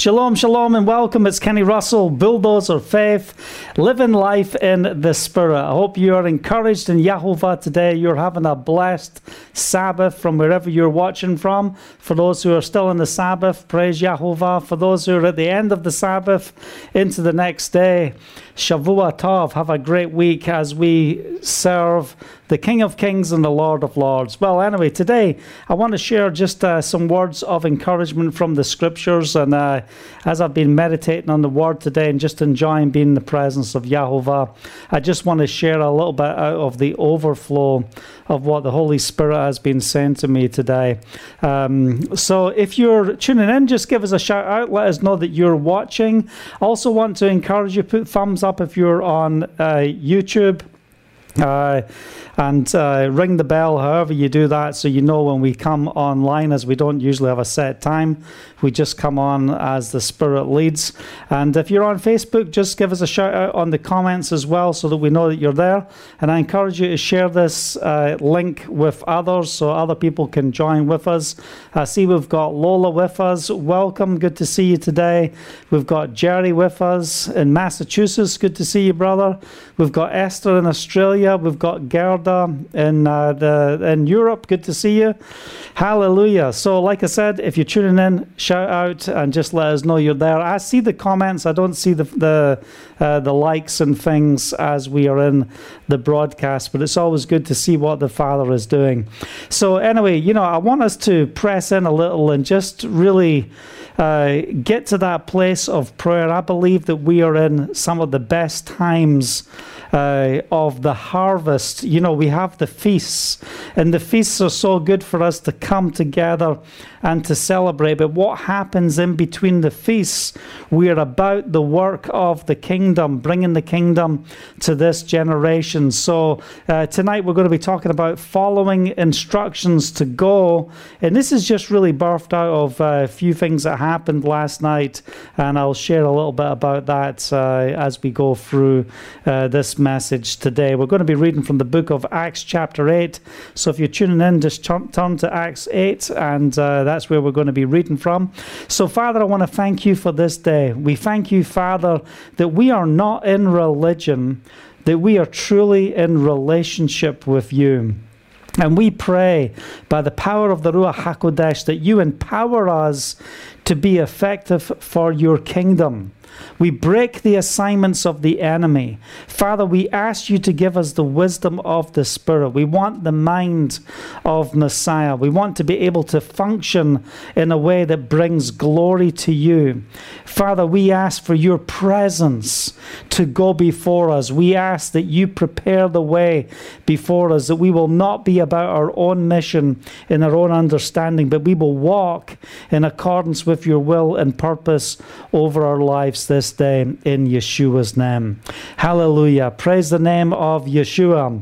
Shalom, shalom, and welcome. It's Kenny Russell, Bulldozer Faith, living life in the Spirit. I hope you are encouraged in Yahovah today. You're having a blessed Sabbath from wherever you're watching from. For those who are still in the Sabbath, praise Yahovah. For those who are at the end of the Sabbath, into the next day, Shavua Tov. Have a great week as we serve the King of Kings and the Lord of Lords. Well, anyway, today I want to share just uh, some words of encouragement from the scriptures. And uh, as I've been meditating on the word today and just enjoying being in the presence of Yahovah, I just want to share a little bit out of the overflow of what the Holy Spirit has been saying to me today. Um, so if you're tuning in, just give us a shout out. Let us know that you're watching. Also, want to encourage you, put thumbs up if you're on uh, YouTube. Uh, and uh, ring the bell however you do that so you know when we come online as we don't usually have a set time. We just come on as the spirit leads. And if you're on facebook just give us a shout out on the comments as well so that we know that you're there. And i encourage you to share this uh, link with others so other people can join with us. I see we've got lola with us. Welcome. Good to see you today. We've got jerry with us in massachusetts. Good to see you brother. We've got esther in australia. We've got gerda in uh, the in Europe. Good to see you. Hallelujah. So, like I said, if you're tuning in, shout out and just let us know you're there. I see the comments. I don't see the the uh, the likes and things as we are in the broadcast, but it's always good to see what the Father is doing. So, anyway, you know, I want us to press in a little and just really. Uh, get to that place of prayer. I believe that we are in some of the best times uh, of the harvest. You know, we have the feasts, and the feasts are so good for us to come together and to celebrate. But what happens in between the feasts? We are about the work of the kingdom, bringing the kingdom to this generation. So uh, tonight we're going to be talking about following instructions to go. And this is just really birthed out of uh, a few things that happened last night. And I'll share a little bit about that uh, as we go through uh, this message today. We're going to be reading from the book of Acts, chapter 8. So if you're tuning in, just turn to Acts 8, and uh, that's where we're going to be reading from. So, Father, I want to thank you for this day. We thank you, Father, that we are not in religion, that we are truly in relationship with you. And we pray by the power of the Ruach HaKodesh that you empower us to be effective for your kingdom. We break the assignments of the enemy. Father, we ask you to give us the wisdom of the Spirit. We want the mind of Messiah. We want to be able to function in a way that brings glory to you. Father, we ask for your presence to go before us. We ask that you prepare the way before us, that we will not be about our own mission in our own understanding, but we will walk in accordance with your will and purpose over our lives this day in Yeshua's name. Hallelujah. Praise the name of Yeshua.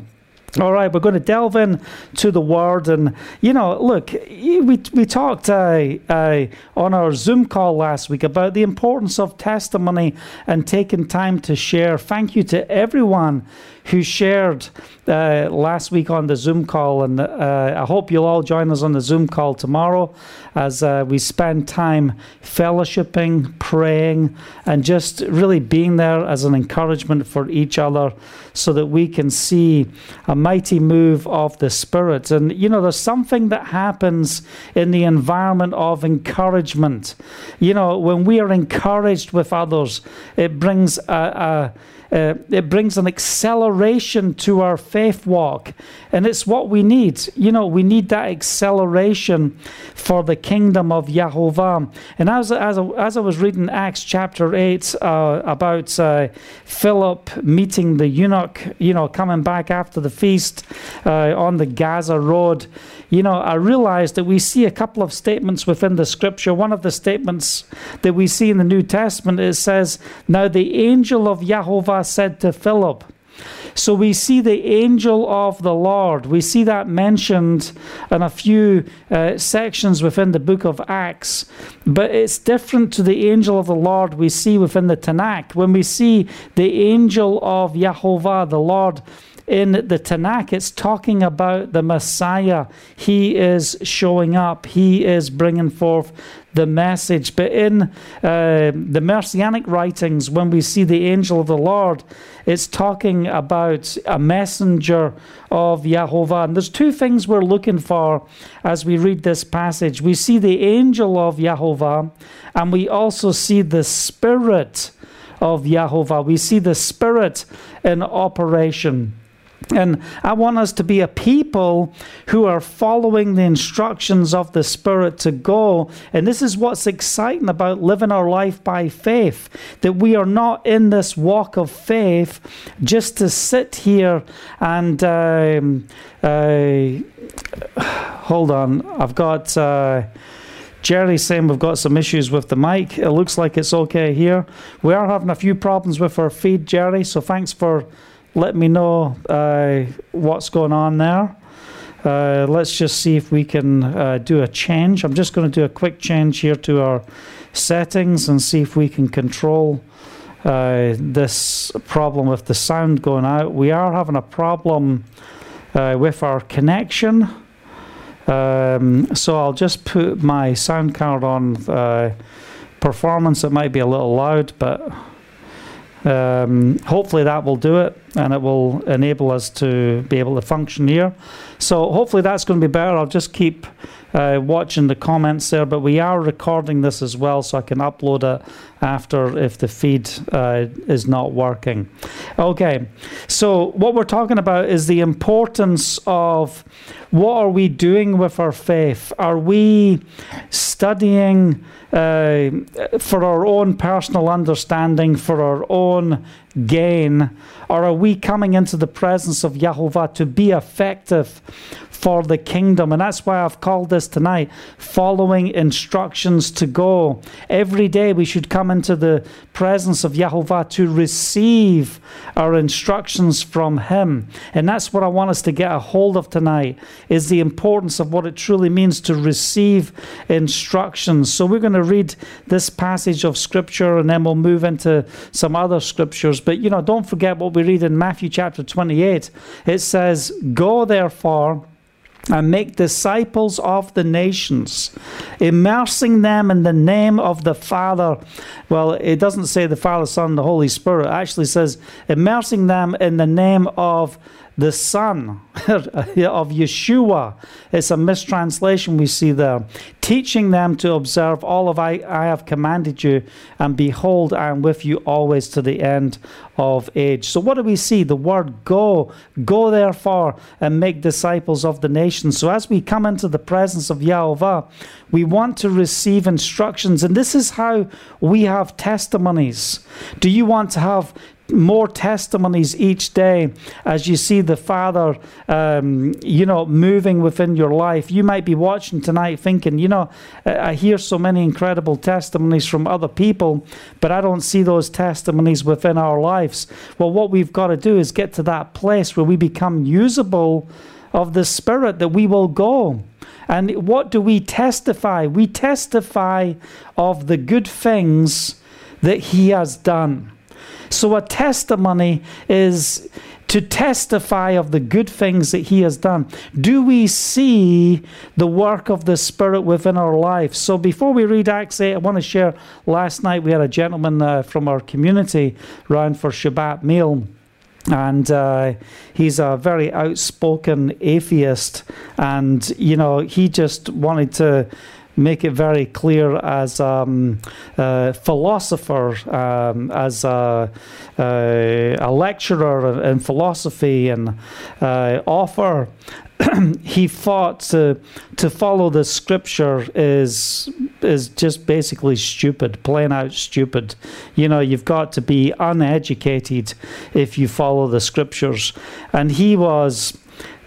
All right, we're going to delve in to the word, and you know, look, we we talked uh, uh, on our Zoom call last week about the importance of testimony and taking time to share. Thank you to everyone who shared uh, last week on the Zoom call. And uh, I hope you'll all join us on the Zoom call tomorrow as uh, we spend time fellowshipping, praying, and just really being there as an encouragement for each other so that we can see a mighty move of the Spirit. And, you know, there's something that happens in the environment of encouragement. You know, when we are encouraged with others, it brings a, a uh, it brings an acceleration to our faith walk. And it's what we need. You know, we need that acceleration for the kingdom of Yahovah. And as, as, as I was reading Acts chapter 8 uh, about uh, Philip meeting the eunuch, you know, coming back after the feast uh, on the Gaza Road, you know, I realized that we see a couple of statements within the scripture. One of the statements that we see in the New Testament, it says, Now the angel of Yahovah said to Philip, so we see the angel of the Lord. We see that mentioned in a few uh, sections within the book of Acts. But it's different to the angel of the Lord we see within the Tanakh. When we see the angel of Yahovah, the Lord, in the Tanakh, it's talking about the Messiah. He is showing up, he is bringing forth the message. But in uh, the Messianic writings, when we see the angel of the Lord, it's talking about a messenger of Yahovah. And there's two things we're looking for as we read this passage. We see the angel of Yahovah, and we also see the spirit of Yahovah. We see the spirit in operation. And I want us to be a people who are following the instructions of the Spirit to go. And this is what's exciting about living our life by faith that we are not in this walk of faith just to sit here and. Um, uh, hold on, I've got. Uh, Jerry saying we've got some issues with the mic. It looks like it's okay here. We are having a few problems with our feed, Jerry, so thanks for let me know uh, what's going on there. Uh, let's just see if we can uh, do a change. I'm just going to do a quick change here to our settings and see if we can control uh, this problem with the sound going out. We are having a problem uh, with our connection. Um, so I'll just put my sound card on uh, performance. It might be a little loud, but um, hopefully that will do it and it will enable us to be able to function here. So hopefully that's going to be better. I'll just keep uh, watching the comments there, but we are recording this as well so I can upload it after if the feed uh, is not working. Okay, so what we're talking about is the importance of what are we doing with our faith? Are we studying uh, for our own personal understanding, for our own gain? Or are we coming into the presence of Yahovah to be effective for the kingdom. And that's why I've called this tonight following instructions to go. Every day we should come into the presence of Yahovah to receive our instructions from Him. And that's what I want us to get a hold of tonight is the importance of what it truly means to receive instructions. So we're going to read this passage of scripture and then we'll move into some other scriptures. But you know, don't forget what we read in Matthew chapter 28. It says, Go therefore and make disciples of the nations, immersing them in the name of the Father. Well, it doesn't say the Father, Son, the Holy Spirit. It actually says immersing them in the name of the Son of Yeshua. It's a mistranslation we see there. Teaching them to observe all of I, I have commanded you, and behold, I am with you always to the end of age. So, what do we see? The word go. Go therefore and make disciples of the nations. So, as we come into the presence of Yahweh, we want to receive instructions. And this is how we have testimonies. Do you want to have more testimonies each day as you see the Father, um, you know, moving within your life. You might be watching tonight thinking, you know, I hear so many incredible testimonies from other people, but I don't see those testimonies within our lives. Well, what we've got to do is get to that place where we become usable of the Spirit, that we will go. And what do we testify? We testify of the good things that He has done. So, a testimony is to testify of the good things that He has done. Do we see the work of the Spirit within our life? So, before we read Acts 8, I want to share last night we had a gentleman uh, from our community round for Shabbat meal and uh, he's a very outspoken atheist and you know he just wanted to make it very clear as um, a philosopher, um, as a, a, a, lecturer in philosophy and uh, author. he thought to to follow the scripture is is just basically stupid, plain out stupid. You know, you've got to be uneducated if you follow the scriptures, and he was.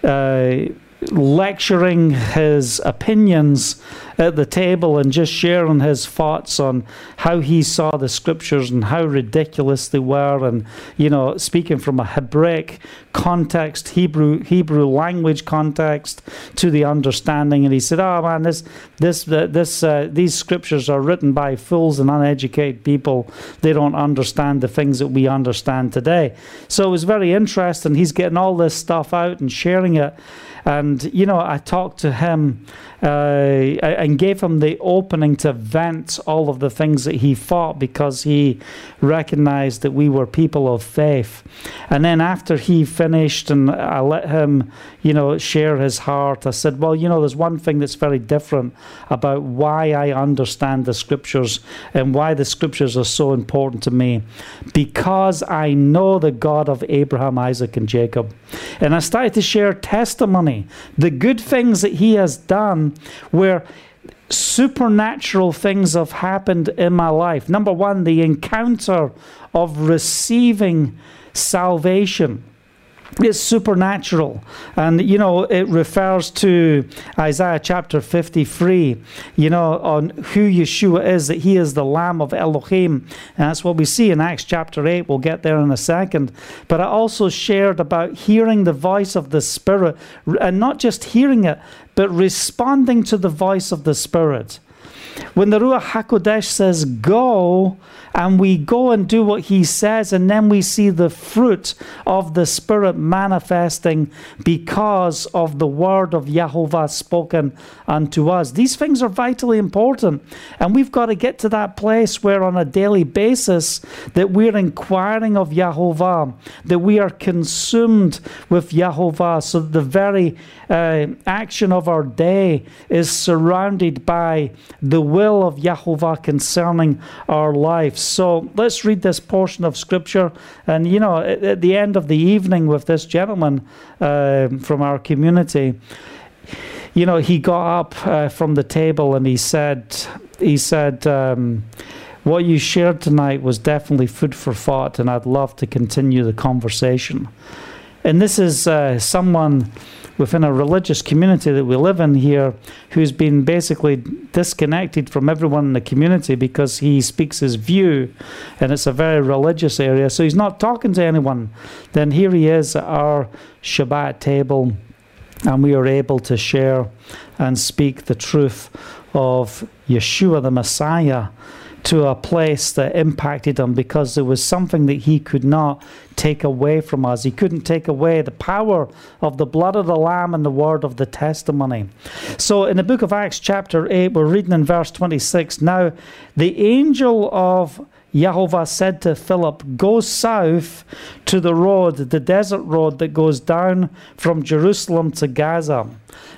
Uh, lecturing his opinions at the table and just sharing his thoughts on how he saw the scriptures and how ridiculous they were and you know speaking from a hebraic context, Hebrew Hebrew language context to the understanding. And he said, "Oh man, this this this uh, these scriptures are written by fools and uneducated people. They don't understand the things that we understand today." So it was very interesting. He's getting all this stuff out and sharing it. And you know, I talked to him uh, and gave him the opening to vent all of the things that he thought because he recognized that we were people of faith. And then after he finished and I let him, you know, share his heart, I said, Well, you know, there's one thing that's very different about why I understand the scriptures and why the scriptures are so important to me. Because I know the God of Abraham, Isaac, and Jacob. And I started to share testimony, the good things that he has done where supernatural things have happened in my life. Number one, the encounter of receiving salvation it's supernatural. And, you know, it refers to Isaiah chapter 53, you know, on who Yeshua is, that he is the Lamb of Elohim. And that's what we see in Acts chapter 8. We'll get there in a second. But I also shared about hearing the voice of the Spirit, and not just hearing it, but responding to the voice of the Spirit. When the Ruach HaKodesh says, go, and we go and do what he says, and then we see the fruit of the Spirit manifesting because of the word of Yahovah spoken unto us. These things are vitally important, and we've got to get to that place where, on a daily basis, that we're inquiring of Yahovah, that we are consumed with Yahovah, so that the very uh, action of our day is surrounded by the will of Yahovah concerning our lives. So let's read this portion of Scripture. And, you know, at, at the end of the evening with this gentleman uh, from our community, you know, he got up uh, from the table and he said, he said, um, what you shared tonight was definitely food for thought, and I'd love to continue the conversation. And this is uh, someone within a religious community that we live in here who's been basically disconnected from everyone in the community because he speaks his view and it's a very religious area. So he's not talking to anyone. Then here he is at our Shabbat table and we are able to share and speak the truth of Yeshua the Messiah to a place that impacted him because there was something that he could not take away from us. He couldn't take away the power of the blood of the Lamb and the word of the testimony. So in the book of Acts, chapter 8, we're reading in verse 26 Now the angel of Yahovah said to Philip, Go south to the road, the desert road that goes down from Jerusalem to Gaza.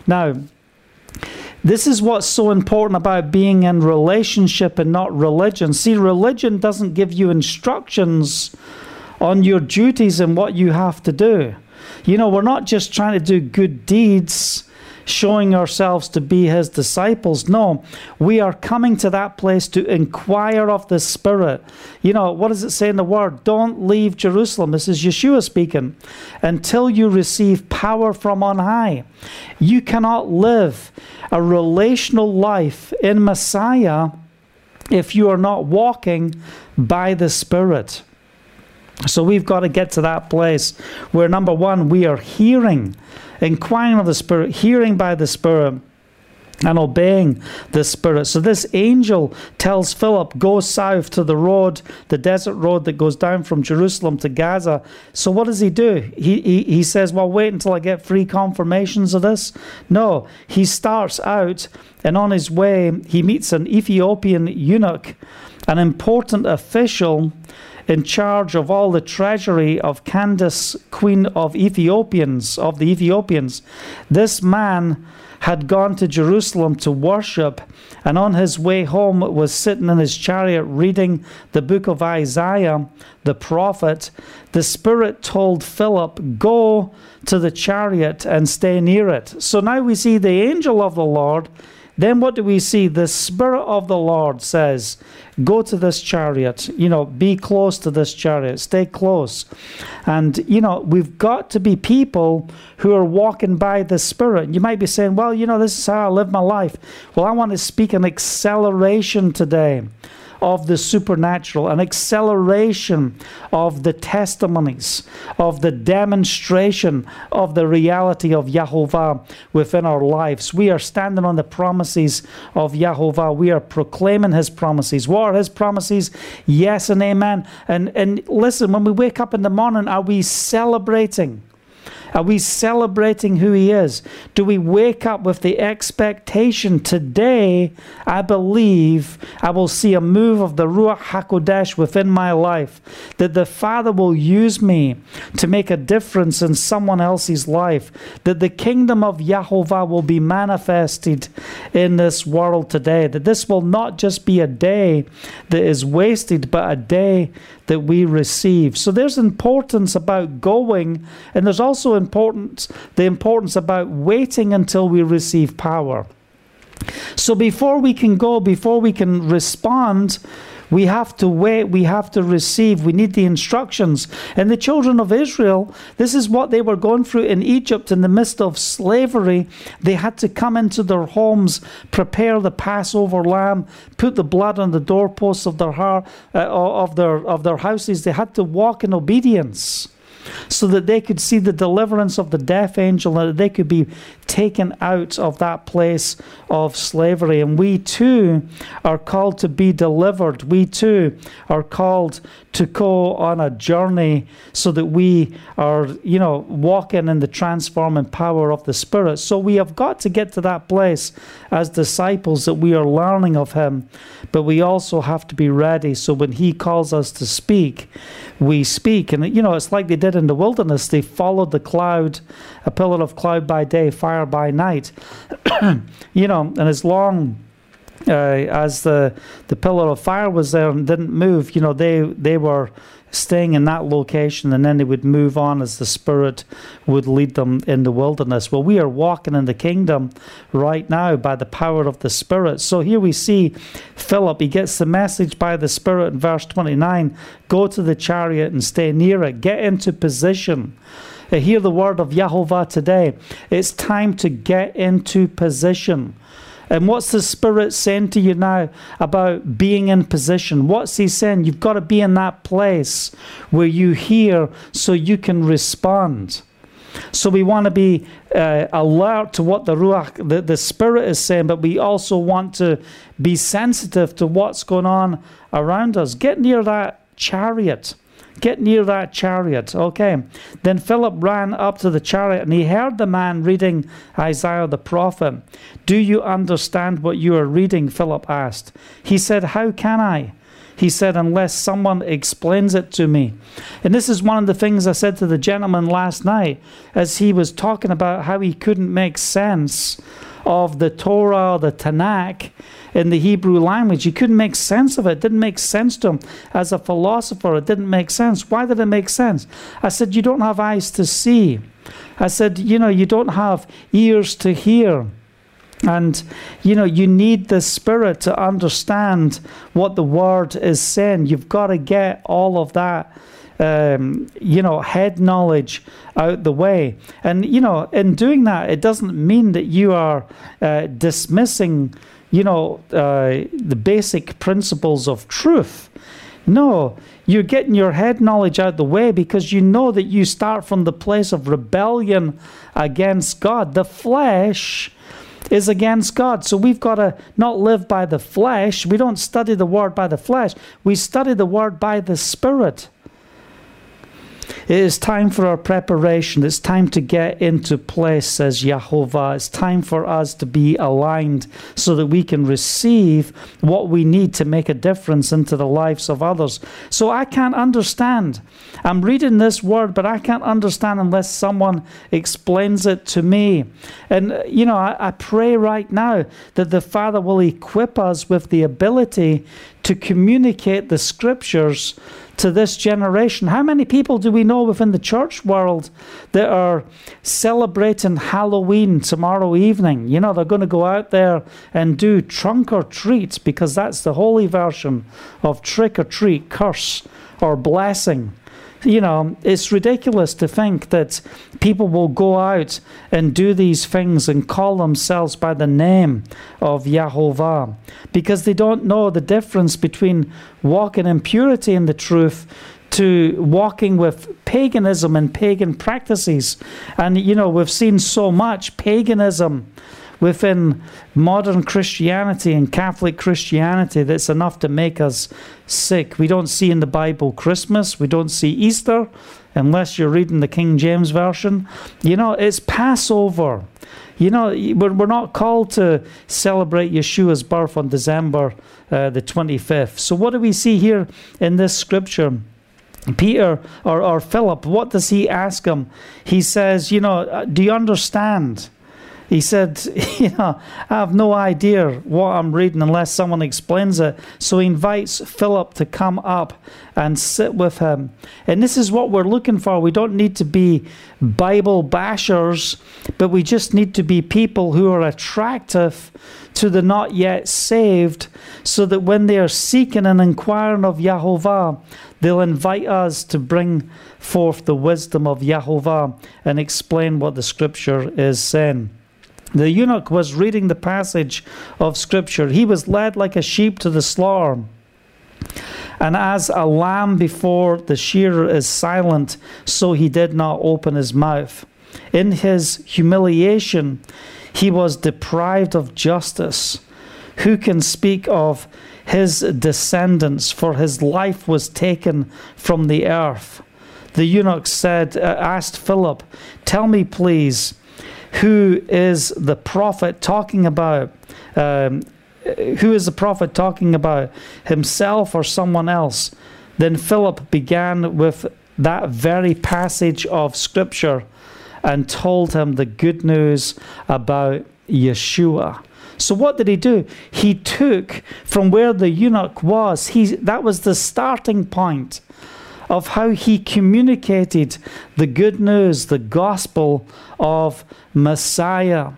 Now, this is what's so important about being in relationship and not religion. See, religion doesn't give you instructions on your duties and what you have to do. You know, we're not just trying to do good deeds showing ourselves to be his disciples. No, we are coming to that place to inquire of the Spirit. You know, what does it say in the Word? Don't leave Jerusalem. This is Yeshua speaking. Until you receive power from on high. You cannot live a relational life in Messiah if you are not walking by the Spirit. So we've got to get to that place where, number one, we are hearing inquiring of the Spirit, hearing by the Spirit, and obeying the Spirit. So this angel tells Philip, Go south to the road, the desert road that goes down from Jerusalem to Gaza. So what does he do? He, he, he says, Well, wait until I get three confirmations of this. No, he starts out, and on his way, he meets an Ethiopian eunuch, an important official in charge of all the treasury of Candace, queen of Ethiopians, of the Ethiopians. This man had gone to Jerusalem to worship, and on his way home was sitting in his chariot reading the book of Isaiah, the prophet. The Spirit told Philip, Go to the chariot and stay near it. So now we see the angel of the Lord then what do we see? The Spirit of the Lord says, Go to this chariot, you know, be close to this chariot, stay close. And, you know, we've got to be people who are walking by the Spirit. You might be saying, Well, you know, this is how I live my life. Well, I want to speak an acceleration today of the supernatural, an acceleration of the testimonies, of the demonstration of the reality of Yahovah within our lives. We are standing on the promises of Yahovah. We are proclaiming his promises. What are his promises? Yes and amen. And, and listen, when we wake up in the morning, are we celebrating? Are we celebrating who He is? Do we wake up with the expectation today, I believe I will see a move of the Ruach HaKodesh within my life, that the Father will use me to make a difference in someone else's life, that the kingdom of Yahovah will be manifested in this world today, that this will not just be a day that is wasted, but a day that we receive. So there's importance about going, and there's also importance the importance about waiting until we receive power. So before we can go, before we can respond, we have to wait, we have to receive, we need the instructions. And the children of Israel, this is what they were going through in Egypt in the midst of slavery. They had to come into their homes, prepare the Passover lamb, put the blood on the doorposts of their, heart, uh, of their, of their houses. They had to walk in obedience so that they could see the deliverance of the deaf angel, and that they could be taken out of that place of slavery. And we too are called to be delivered. We too are called to go on a journey so that we are, you know, walking in the transforming power of the Spirit. So we have got to get to that place as disciples that we are learning of Him, but we also have to be ready. So when He calls us to speak, we speak. And, you know, it's like they did in the wilderness. They followed the cloud, a pillar of cloud by day, fire by night. you know, and as long uh, as the the pillar of fire was there and didn't move, you know, they they were staying in that location and then they would move on as the Spirit would lead them in the wilderness. Well, we are walking in the kingdom right now by the power of the Spirit. So here we see Philip, he gets the message by the Spirit in verse 29 go to the chariot and stay near it, get into position. Hear the word of Yahovah today. It's time to get into position. And what's the Spirit saying to you now about being in position? What's He saying? You've got to be in that place where you hear so you can respond. So we want to be uh, alert to what the Ruach, the, the Spirit is saying, but we also want to be sensitive to what's going on around us. Get near that chariot. Get near that chariot. Okay. Then Philip ran up to the chariot and he heard the man reading Isaiah the prophet. Do you understand what you are reading? Philip asked. He said, How can I? He said, unless someone explains it to me. And this is one of the things I said to the gentleman last night as he was talking about how he couldn't make sense of the Torah, the Tanakh, in the Hebrew language. He couldn't make sense of it. It didn't make sense to him. As a philosopher, it didn't make sense. Why did it make sense? I said, You don't have eyes to see. I said, You know, you don't have ears to hear. And, you know, you need the Spirit to understand what the Word is saying. You've got to get all of that um, you know, head knowledge out the way. And, you know, in doing that, it doesn't mean that you are uh, dismissing, you know, uh, the basic principles of truth. No, you're getting your head knowledge out the way because you know that you start from the place of rebellion against God. The flesh is against God. So we've got to not live by the flesh. We don't study the word by the flesh. We study the word by the spirit. It is time for our preparation. It's time to get into place, says Yahovah. It's time for us to be aligned so that we can receive what we need to make a difference into the lives of others. So I can't understand. I'm reading this word, but I can't understand unless someone explains it to me. And, uh, you know, I, I pray right now that the Father will equip us with the ability to communicate the scriptures to this generation. How many people do we know within the church world that are celebrating Halloween tomorrow evening? You know, they're going to go out there and do trunk or treat because that's the holy version of trick or treat, curse or blessing. You know, it's ridiculous to think that people will go out and do these things and call themselves by the name of Yahovah because they don't know the difference between walking in purity and the truth to walking with paganism and pagan practices. And, you know, we've seen so much paganism within modern Christianity and Catholic Christianity that's enough to make us sick. We don't see in the Bible Christmas, we don't see Easter unless you're reading the King James Version. You know, it's Passover. You know, we're, we're not called to celebrate Yeshua's birth on December uh, the 25th. So, what do we see here in this scripture? Peter or, or Philip, what does he ask him? He says, You know, uh, do you understand? He said, You know, I have no idea what I'm reading unless someone explains it. So he invites Philip to come up and sit with him. And this is what we're looking for. We don't need to be Bible bashers, but we just need to be people who are attractive to the not yet saved, so that when they are seeking and inquiring of Yahovah, they'll invite us to bring forth the wisdom of Yahovah and explain what the scripture is saying. The eunuch was reading the passage of Scripture. He was led like a sheep to the slaughter. And as a lamb before the shearer is silent, so he did not open his mouth. In his humiliation, he was deprived of justice. Who can speak of his descendants? For his life was taken from the earth. The eunuch said, uh, asked Philip, Tell me, please who is the prophet talking about? Um, who is the prophet talking about? Himself or someone else? Then Philip began with that very passage of scripture and told him the good news about Yeshua. So what did he do? He took from where the eunuch was. He that was the starting point of how he communicated the good news, the gospel of Messiah.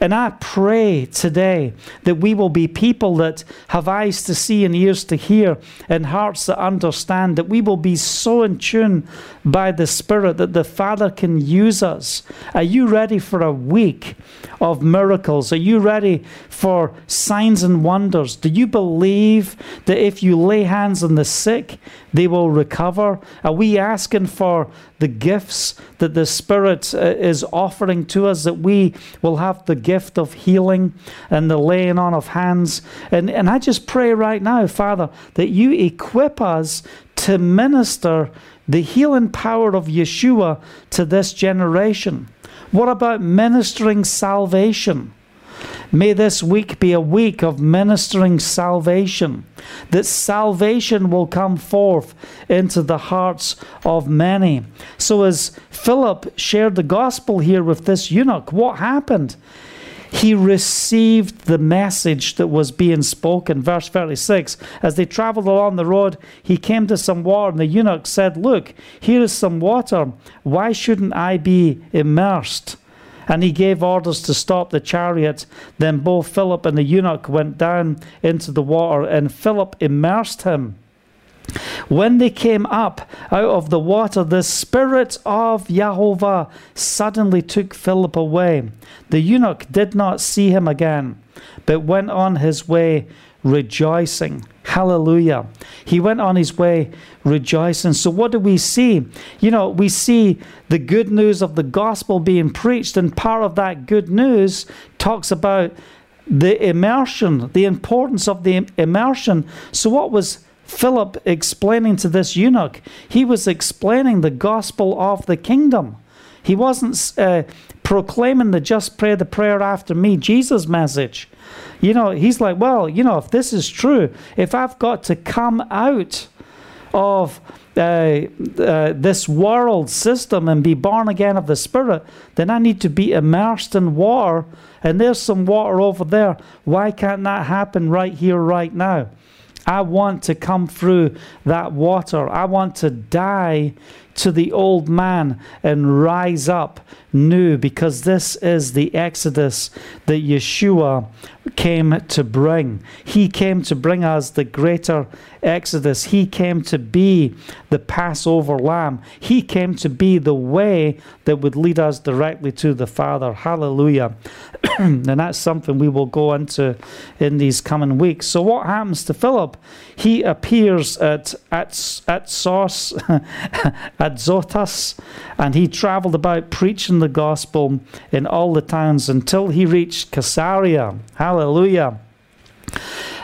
And I pray today that we will be people that have eyes to see and ears to hear and hearts that understand, that we will be so in tune by the Spirit that the Father can use us. Are you ready for a week of miracles? Are you ready for signs and wonders? Do you believe that if you lay hands on the sick, they will recover? Are we asking for the gifts that the Spirit uh, is offering to us, that we will have the gift of healing and the laying on of hands? And, and I just pray right now, Father, that you equip us to minister the healing power of Yeshua to this generation. What about ministering salvation? May this week be a week of ministering salvation, that salvation will come forth into the hearts of many. So, as Philip shared the gospel here with this eunuch, what happened? he received the message that was being spoken. Verse 36 As they traveled along the road, he came to some water, and the eunuch said, Look, here is some water. Why shouldn't I be immersed? And he gave orders to stop the chariot. Then both Philip and the eunuch went down into the water, and Philip immersed him. When they came up out of the water, the Spirit of Yahovah suddenly took Philip away. The eunuch did not see him again, but went on his way rejoicing. Hallelujah. He went on his way rejoicing. So, what do we see? You know, we see the good news of the gospel being preached, and part of that good news talks about the immersion, the importance of the immersion. So, what was Philip explaining to this eunuch, he was explaining the gospel of the kingdom. He wasn't uh, proclaiming the just pray the prayer after me Jesus message. You know, he's like, well, you know, if this is true, if I've got to come out of uh, uh, this world system and be born again of the Spirit, then I need to be immersed in water. And there's some water over there. Why can't that happen right here, right now? I want to come through that water. I want to die to the old man and rise up new because this is the exodus that Yeshua came to bring. He came to bring us the greater exodus. He came to be the Passover lamb. He came to be the way that would lead us directly to the Father. Hallelujah. and that's something we will go into in these coming weeks. So, what happens to Philip? He appears at, at, at at Azotus, and he traveled about preaching the gospel in all the towns until he reached Caesarea. Hallelujah.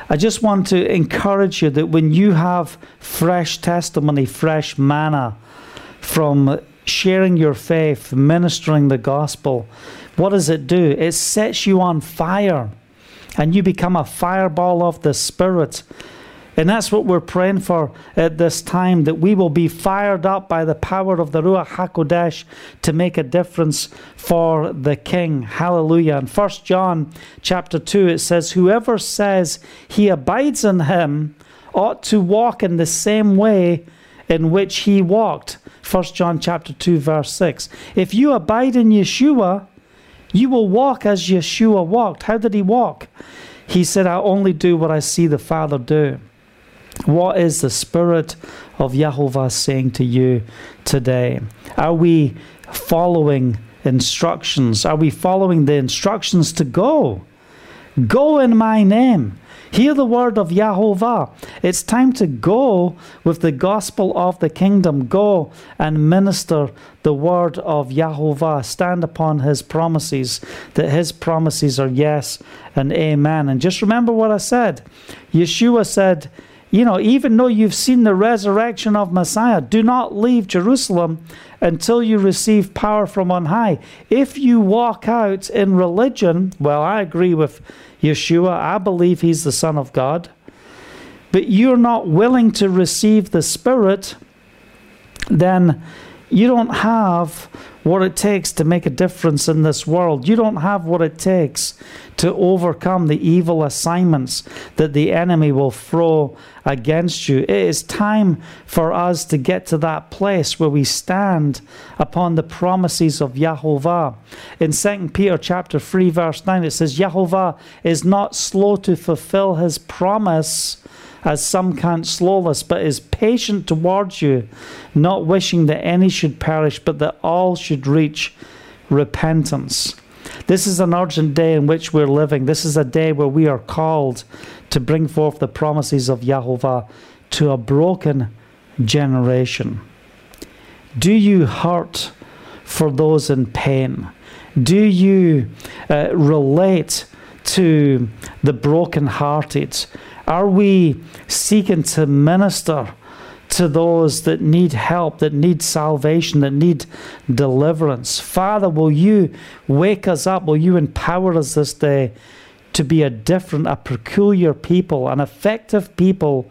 I just want to encourage you that when you have fresh testimony, fresh manna from sharing your faith, ministering the gospel, what does it do? It sets you on fire and you become a fireball of the Spirit. And that's what we're praying for at this time that we will be fired up by the power of the Ruach HaKodesh to make a difference for the King. Hallelujah. In 1 John chapter 2, it says, Whoever says he abides in him ought to walk in the same way in which he walked. 1 John chapter 2, verse 6. If you abide in Yeshua, you will walk as Yeshua walked. How did he walk? He said, I only do what I see the Father do. What is the Spirit of Yahovah saying to you today? Are we following instructions? Are we following the instructions to go? Go in my name. Hear the word of Yahovah. It's time to go with the gospel of the kingdom. Go and minister the word of Yahovah. Stand upon his promises, that his promises are yes and amen. And just remember what I said. Yeshua said, you know, even though you've seen the resurrection of Messiah, do not leave Jerusalem until you receive power from on high. If you walk out in religion, well, I agree with Yeshua. I believe he's the Son of God. But you're not willing to receive the Spirit, then you don't have what it takes to make a difference in this world. You don't have what it takes to overcome the evil assignments that the enemy will throw against you. It is time for us to get to that place where we stand upon the promises of Yahovah. In 2 Peter chapter 3 verse 9 it says Yahovah is not slow to fulfill his promise as some count slowness, but is patient towards you, not wishing that any should perish, but that all should reach repentance. This is an urgent day in which we're living. This is a day where we are called to bring forth the promises of Yahovah to a broken generation. Do you hurt for those in pain? Do you uh, relate to the brokenhearted? Are we seeking to minister to those that need help, that need salvation, that need deliverance? Father, will you wake us up? Will you empower us this day to be a different, a peculiar people, an effective people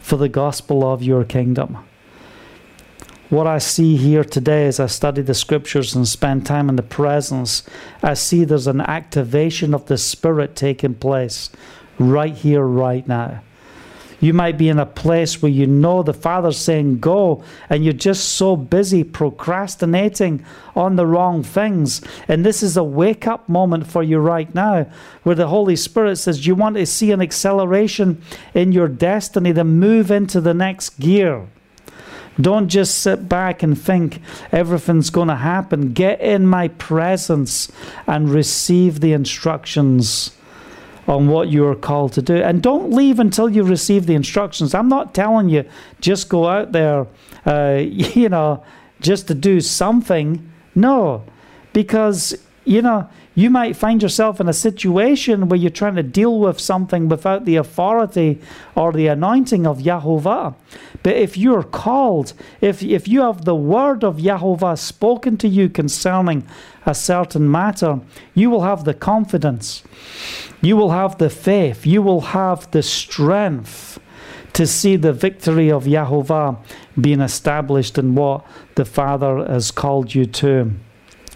for the gospel of your kingdom? What I see here today as I study the scriptures and spend time in the presence, I see there's an activation of the Spirit taking place right here, right now. You might be in a place where you know the Father's saying go, and you're just so busy procrastinating on the wrong things. And this is a wake up moment for you right now, where the Holy Spirit says, You want to see an acceleration in your destiny, then move into the next gear. Don't just sit back and think everything's going to happen. Get in my presence and receive the instructions on what you are called to do. And don't leave until you receive the instructions. I'm not telling you just go out there, uh, you know, just to do something. No, because, you know, you might find yourself in a situation where you're trying to deal with something without the authority or the anointing of Yahovah. But if you're called, if, if you have the word of Yahovah spoken to you concerning a certain matter, you will have the confidence, you will have the faith, you will have the strength to see the victory of Yahovah being established in what the Father has called you to.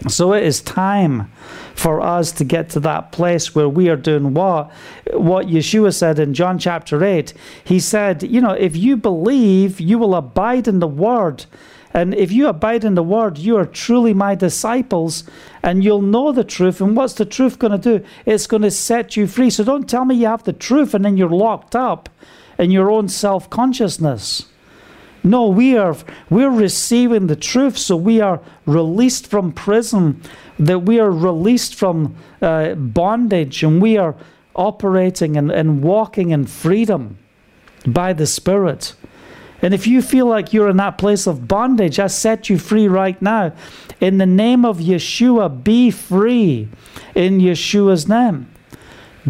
So it is time for us to get to that place where we are doing what? What Yeshua said in John chapter 8. He said, You know, if you believe, you will abide in the word And if you abide in the word, you are truly my disciples and you'll know the truth. And what's the truth going to do? It's going to set you free. So don't tell me you have the truth and then you're locked up in your own self consciousness. No, we are we're receiving the truth, so we are released from prison, that we are released from uh, bondage, and we are operating and, and walking in freedom by the Spirit. And if you feel like you're in that place of bondage, I set you free right now. In the name of Yeshua, be free in Yeshua's name.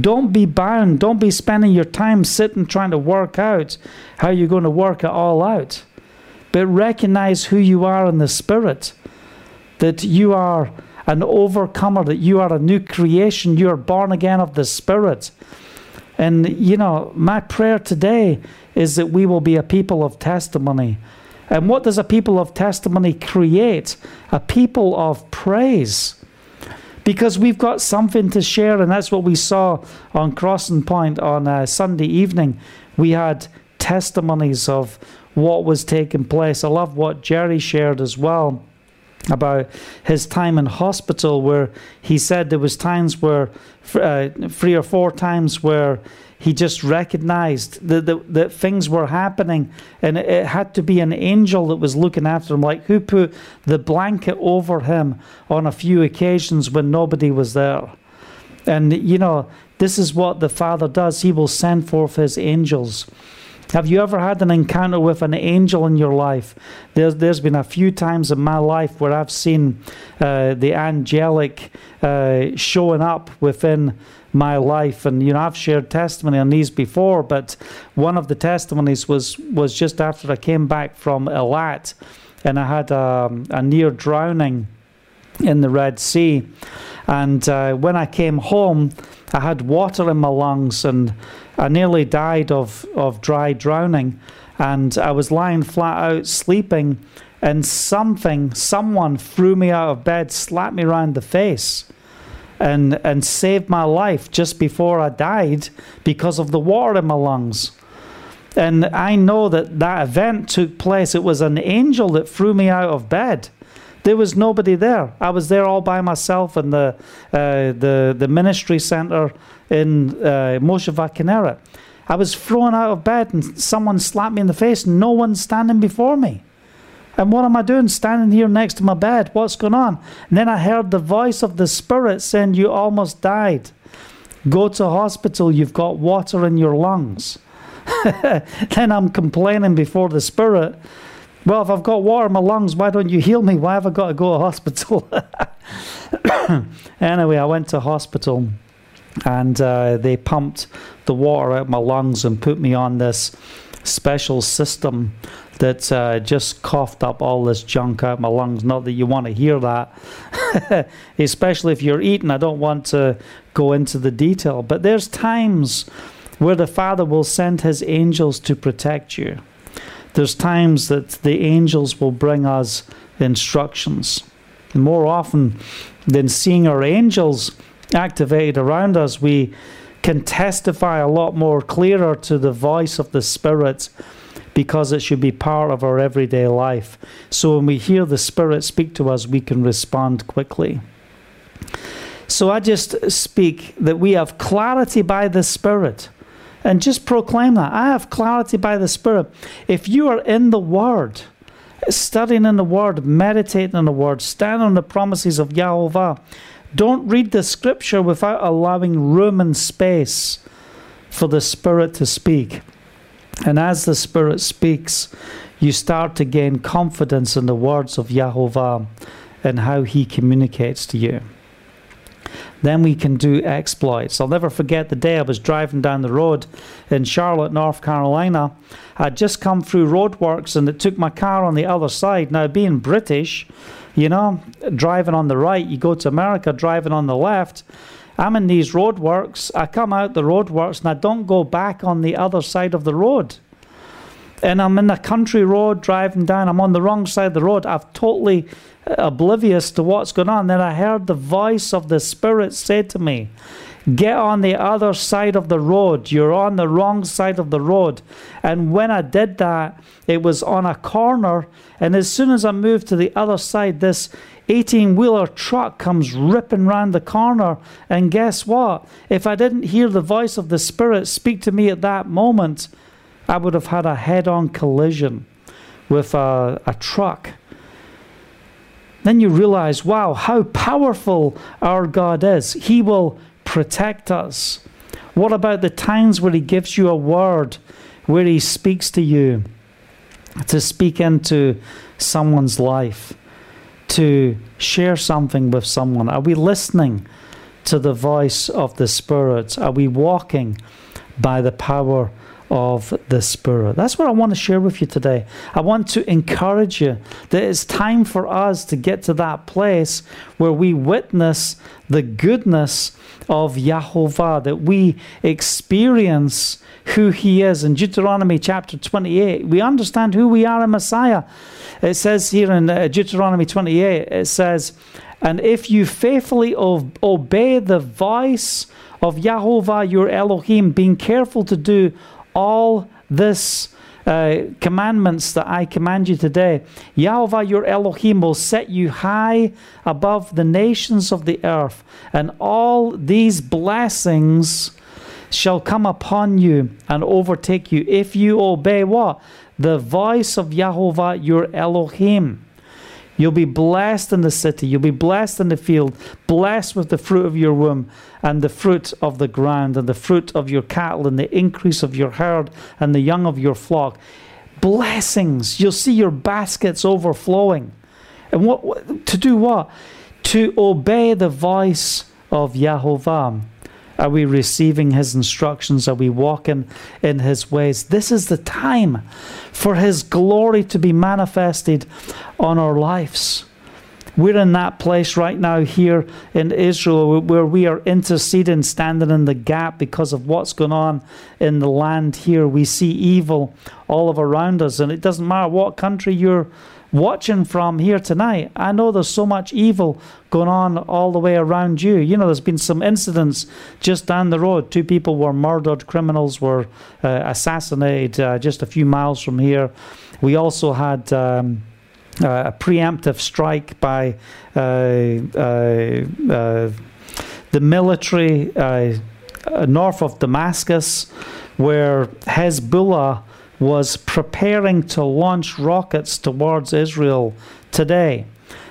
Don't be bound. Don't be spending your time sitting trying to work out how you're going to work it all out. But recognize who you are in the Spirit, that you are an overcomer, that you are a new creation, you are born again of the Spirit. And, you know, my prayer today is that we will be a people of testimony. And what does a people of testimony create? A people of praise. Because we've got something to share, and that's what we saw on Crossing Point on uh, Sunday evening. We had testimonies of what was taking place. I love what Jerry shared as well about his time in hospital where he said there was times where uh, three or four times where he just recognized that, that, that things were happening. And it, it, had to be an angel that was looking after him like who put the blanket over him on a few occasions when nobody was there. And you know this is what the father does. He will send forth his angels. Have you ever had an encounter with an angel in your life? There's, there's been a few times in my life where I've seen uh, the angelic uh, showing up within my life. And, you know, I've shared testimony on these before, but one of the testimonies was, was just after I came back from Eilat and I had a, a near drowning in the Red Sea. And uh, when I came home, I had water in my lungs and I nearly died of, of dry drowning, and I was lying flat out sleeping, and something, someone threw me out of bed, slapped me around the face, and, and saved my life just before I died because of the water in my lungs. And I know that that event took place. It was an angel that threw me out of bed. There was nobody there. I was there all by myself in the uh, the the ministry center in uh, Mosheva. I was thrown out of bed and someone slapped me in the face. No one standing before me. And what am I doing standing here next to my bed? What's going on? And then I heard the voice of the Spirit saying, You almost died. Go to hospital. You've got water in your lungs. then I'm complaining before the Spirit. Well, if I've got water in my lungs, why don't you heal me? Why have I got to go to hospital? anyway, I went to hospital and uh, they pumped the water out my lungs and put me on this special system that uh, just coughed up all this junk out my lungs. Not that you want to hear that, especially if you're eating. I don't want to go into the detail, but there's times where the Father will send His angels to protect you. There's times that the angels will bring us instructions. And more often than seeing our angels, activated around us, we can testify a lot more clearer to the voice of the Spirit because it should be part of our everyday life. So when we hear the Spirit speak to us, we can respond quickly. So I just speak that we have clarity by the Spirit. And just proclaim that. I have clarity by the Spirit. If you are in the Word, studying in the Word, meditating in the Word, stand on the promises of Yahweh, don't read the scripture without allowing room and space for the Spirit to speak. And as the Spirit speaks, you start to gain confidence in the words of Yahovah and how He communicates to you. Then we can do exploits. I'll never forget the day I was driving down the road in Charlotte, North Carolina. I'd just come through roadworks and it took my car on the other side. Now, being British, you know, driving on the right, you go to America, driving on the left. I'm in these roadworks. I come out the roadworks and I don't go back on the other side of the road. And I'm in a country road driving down. I'm on the wrong side of the road. I'm totally uh, oblivious to what's going on. Then I heard the voice of the Spirit say to me, Get on the other side of the road. You're on the wrong side of the road. And when I did that, it was on a corner. And as soon as I moved to the other side, this 18 wheeler truck comes ripping round the corner. And guess what? If I didn't hear the voice of the Spirit speak to me at that moment, I would have had a head on collision with a, a truck. Then you realize, wow, how powerful our God is. He will protect us? What about the times where He gives you a word, where He speaks to you to speak into someone's life, to share something with someone? Are we listening to the voice of the Spirit? Are we walking by the power of the Spirit. That's what I want to share with you today. I want to encourage you that it's time for us to get to that place where we witness the goodness of Yahovah, that we experience who He is. In Deuteronomy chapter 28, we understand who we are in Messiah. It says here in uh, Deuteronomy 28, it says, And if you faithfully obey the voice of Yahovah your Elohim, being careful to do all this uh, commandments that I command you today, Yahweh your Elohim will set you high above the nations of the earth, and all these blessings shall come upon you and overtake you if you obey what? The voice of Yahweh your Elohim. You'll be blessed in the city. You'll be blessed in the field, blessed with the fruit of your womb and the fruit of the ground and the fruit of your cattle and the increase of your herd and the young of your flock. Blessings. You'll see your baskets overflowing. And what to do what? To obey the voice of Yahovah. Are we receiving his instructions? Are we walking in his ways? This is the time for his glory to be manifested on our lives. We're in that place right now here in Israel where we are interceding, standing in the gap because of what's going on in the land here. We see evil all of around us, and it doesn't matter what country you're watching from here tonight, I know there's so much evil going on all the way around you. You know, there's been some incidents just down the road. Two people were murdered, criminals were uh, assassinated uh, just a few miles from here. We also had. Um, a preemptive strike by uh, uh, uh, the military north of Damascus, where Hezbollah was preparing to launch rockets towards Israel today.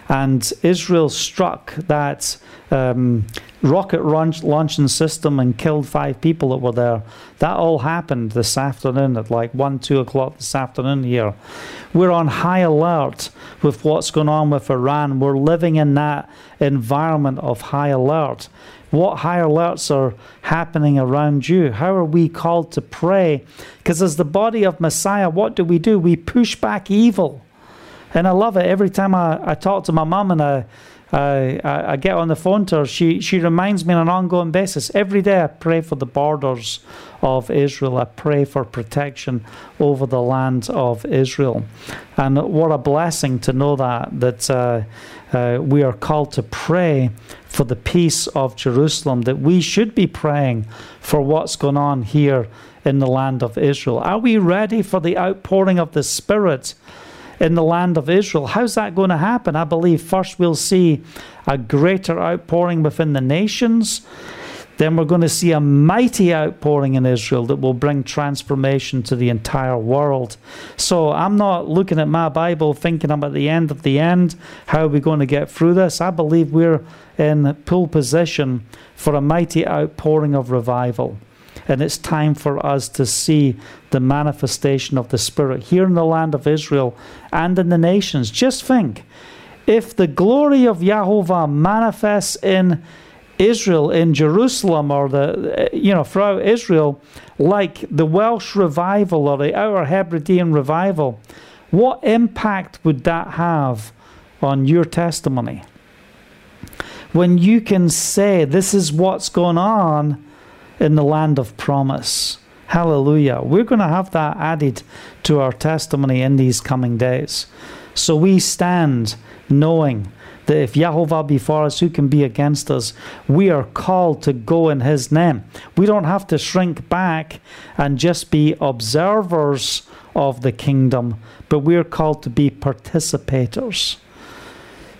And Israel struck that um, rocket launch, launching system and killed five people that were there. That all happened this afternoon at like 1, 2 o'clock this afternoon here. We're on high alert with what's going on with Iran. We're living in that environment of high alert. What high alerts are happening around you? How are we called to pray? Because as the body of Messiah, what do we do? We push back evil. And I love it. Every time I, I talk to my mum and I, I, I, get on the phone to her, she, she reminds me on an ongoing basis. Every day I pray for the borders of Israel. I pray for protection over the land of Israel. And what a blessing to know that, that uh, uh, we are called to pray for the peace of Jerusalem, that we should be praying for what's going on here in the land of Israel. Are we ready for the outpouring of the Spirit? In the land of Israel. How's that going to happen? I believe first we'll see a greater outpouring within the nations then we're going to see a mighty outpouring in Israel that will bring transformation to the entire world. So I'm not looking at my Bible thinking I'm at the end of the end. How are we going to get through this? I believe we're in pole position for a mighty outpouring of revival. And it's time for us to see the manifestation of the Spirit here in the land of Israel and in the nations. Just think if the glory of Yahovah manifests in Israel in Jerusalem or the you know throughout Israel, like the Welsh revival or the Our Hebridean revival, what impact would that have on your testimony? When you can say this is what's going on in the land of promise. Hallelujah. We're going to have that added to our testimony in these coming days. So we stand knowing that if Yahovah be for us, who can be against us? We are called to go in His name. We don't have to shrink back and just be observers of the kingdom, but we're called to be participators.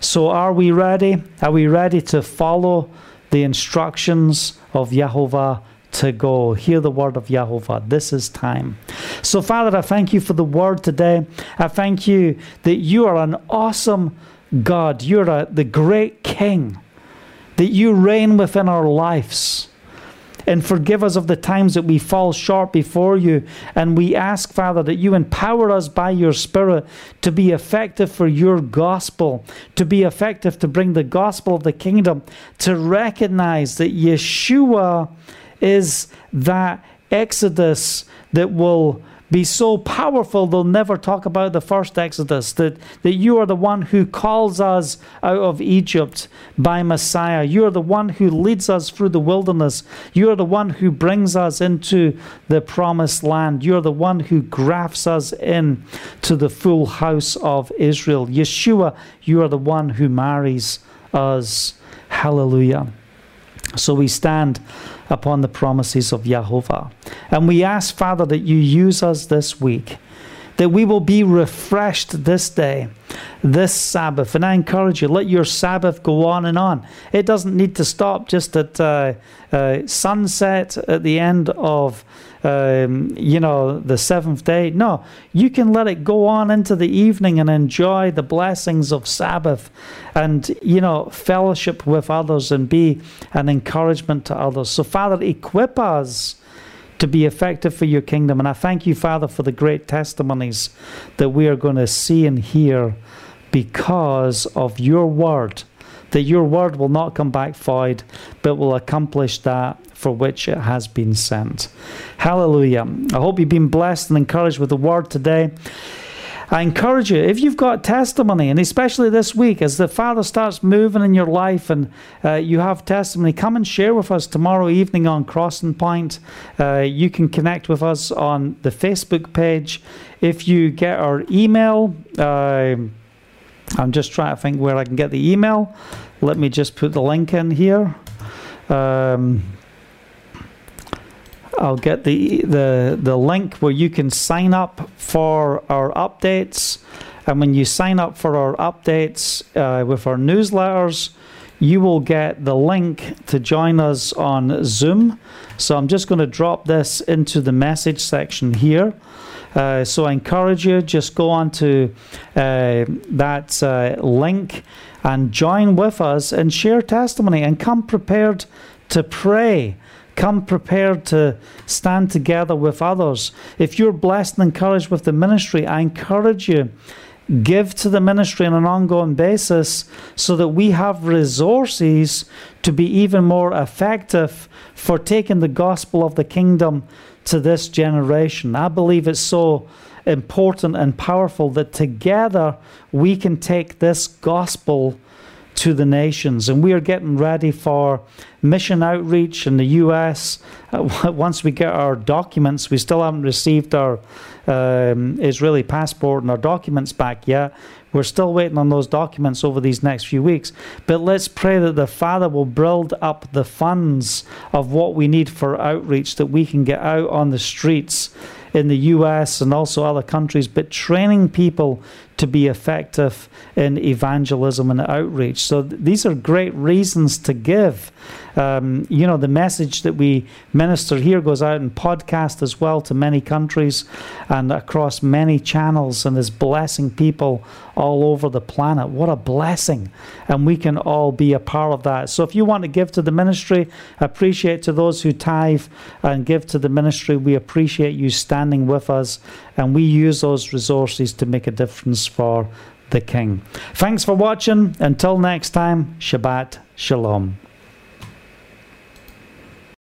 So, are we ready? Are we ready to follow the instructions of Yahovah to go. Hear the word of Yahovah. This is time. So, Father, I thank you for the word today. I thank you that you are an awesome God. You're a, the great King, that you reign within our lives. And forgive us of the times that we fall short before you. And we ask, Father, that you empower us by your Spirit to be effective for your gospel, to be effective to bring the gospel of the kingdom, to recognize that Yeshua is that exodus that will be so powerful they'll never talk about the first exodus that, that you are the one who calls us out of egypt by messiah. You are the one who leads us through the wilderness. You are the one who brings us into the promised land. You are the one who grafts us in to the full house of israel. Yeshua you are the one who marries us. Hallelujah. So we stand upon the promises of Yahovah. And we ask, Father, that you use us this week, that we will be refreshed this day, this Sabbath. And I encourage you, let your Sabbath go on and on. It doesn't need to stop just at uh, uh, sunset at the end of um, you know, the seventh day. No, you can let it go on into the evening and enjoy the blessings of Sabbath and, you know, fellowship with others and be an encouragement to others. So, Father, equip us to be effective for your kingdom. And I thank you, Father, for the great testimonies that we are going to see and hear because of your word. That your word will not come back void, but will accomplish that for which it has been sent. Hallelujah. I hope you've been blessed and encouraged with the word today. I encourage you, if you've got testimony, and especially this week, as the Father starts moving in your life and uh, you have testimony, come and share with us tomorrow evening on Crossing Point. Uh, you can connect with us on the Facebook page. If you get our email, uh, I'm just trying to think where I can get the email. Let me just put the link in here. Um, I'll get the, the, the link where you can sign up for our updates. And when you sign up for our updates uh, with our newsletters, you will get the link to join us on Zoom. So I'm just going to drop this into the message section here. Uh, so I encourage you, just go on to uh, that uh, link and join with us and share testimony and come prepared to pray Come prepared to stand together with others. If you're blessed and encouraged with the ministry, I encourage you give to the ministry on an ongoing basis so that we have resources to be even more effective for taking the gospel of the kingdom to this generation. I believe it's so important and powerful that together we can take this gospel to the nations. And we are getting ready for mission outreach in the US. Uh, once we get our documents, we still haven't received our um, Israeli passport and our documents back yet. We're still waiting on those documents over these next few weeks. But let's pray that the Father will build up the funds of what we need for outreach, that we can get out on the streets in the US and also other countries, but training people to be effective in evangelism and outreach. So th- these are great reasons to give. Um, you know, the message that we minister here goes out in podcast as well to many countries and across many channels and is blessing people all over the planet. What a blessing. And we can all be a part of that. So if you want to give to the ministry, appreciate to those who tithe and give to the ministry. We appreciate you standing with us and we use those resources to make a difference for the King. Thanks for watching. Until next time, Shabbat Shalom.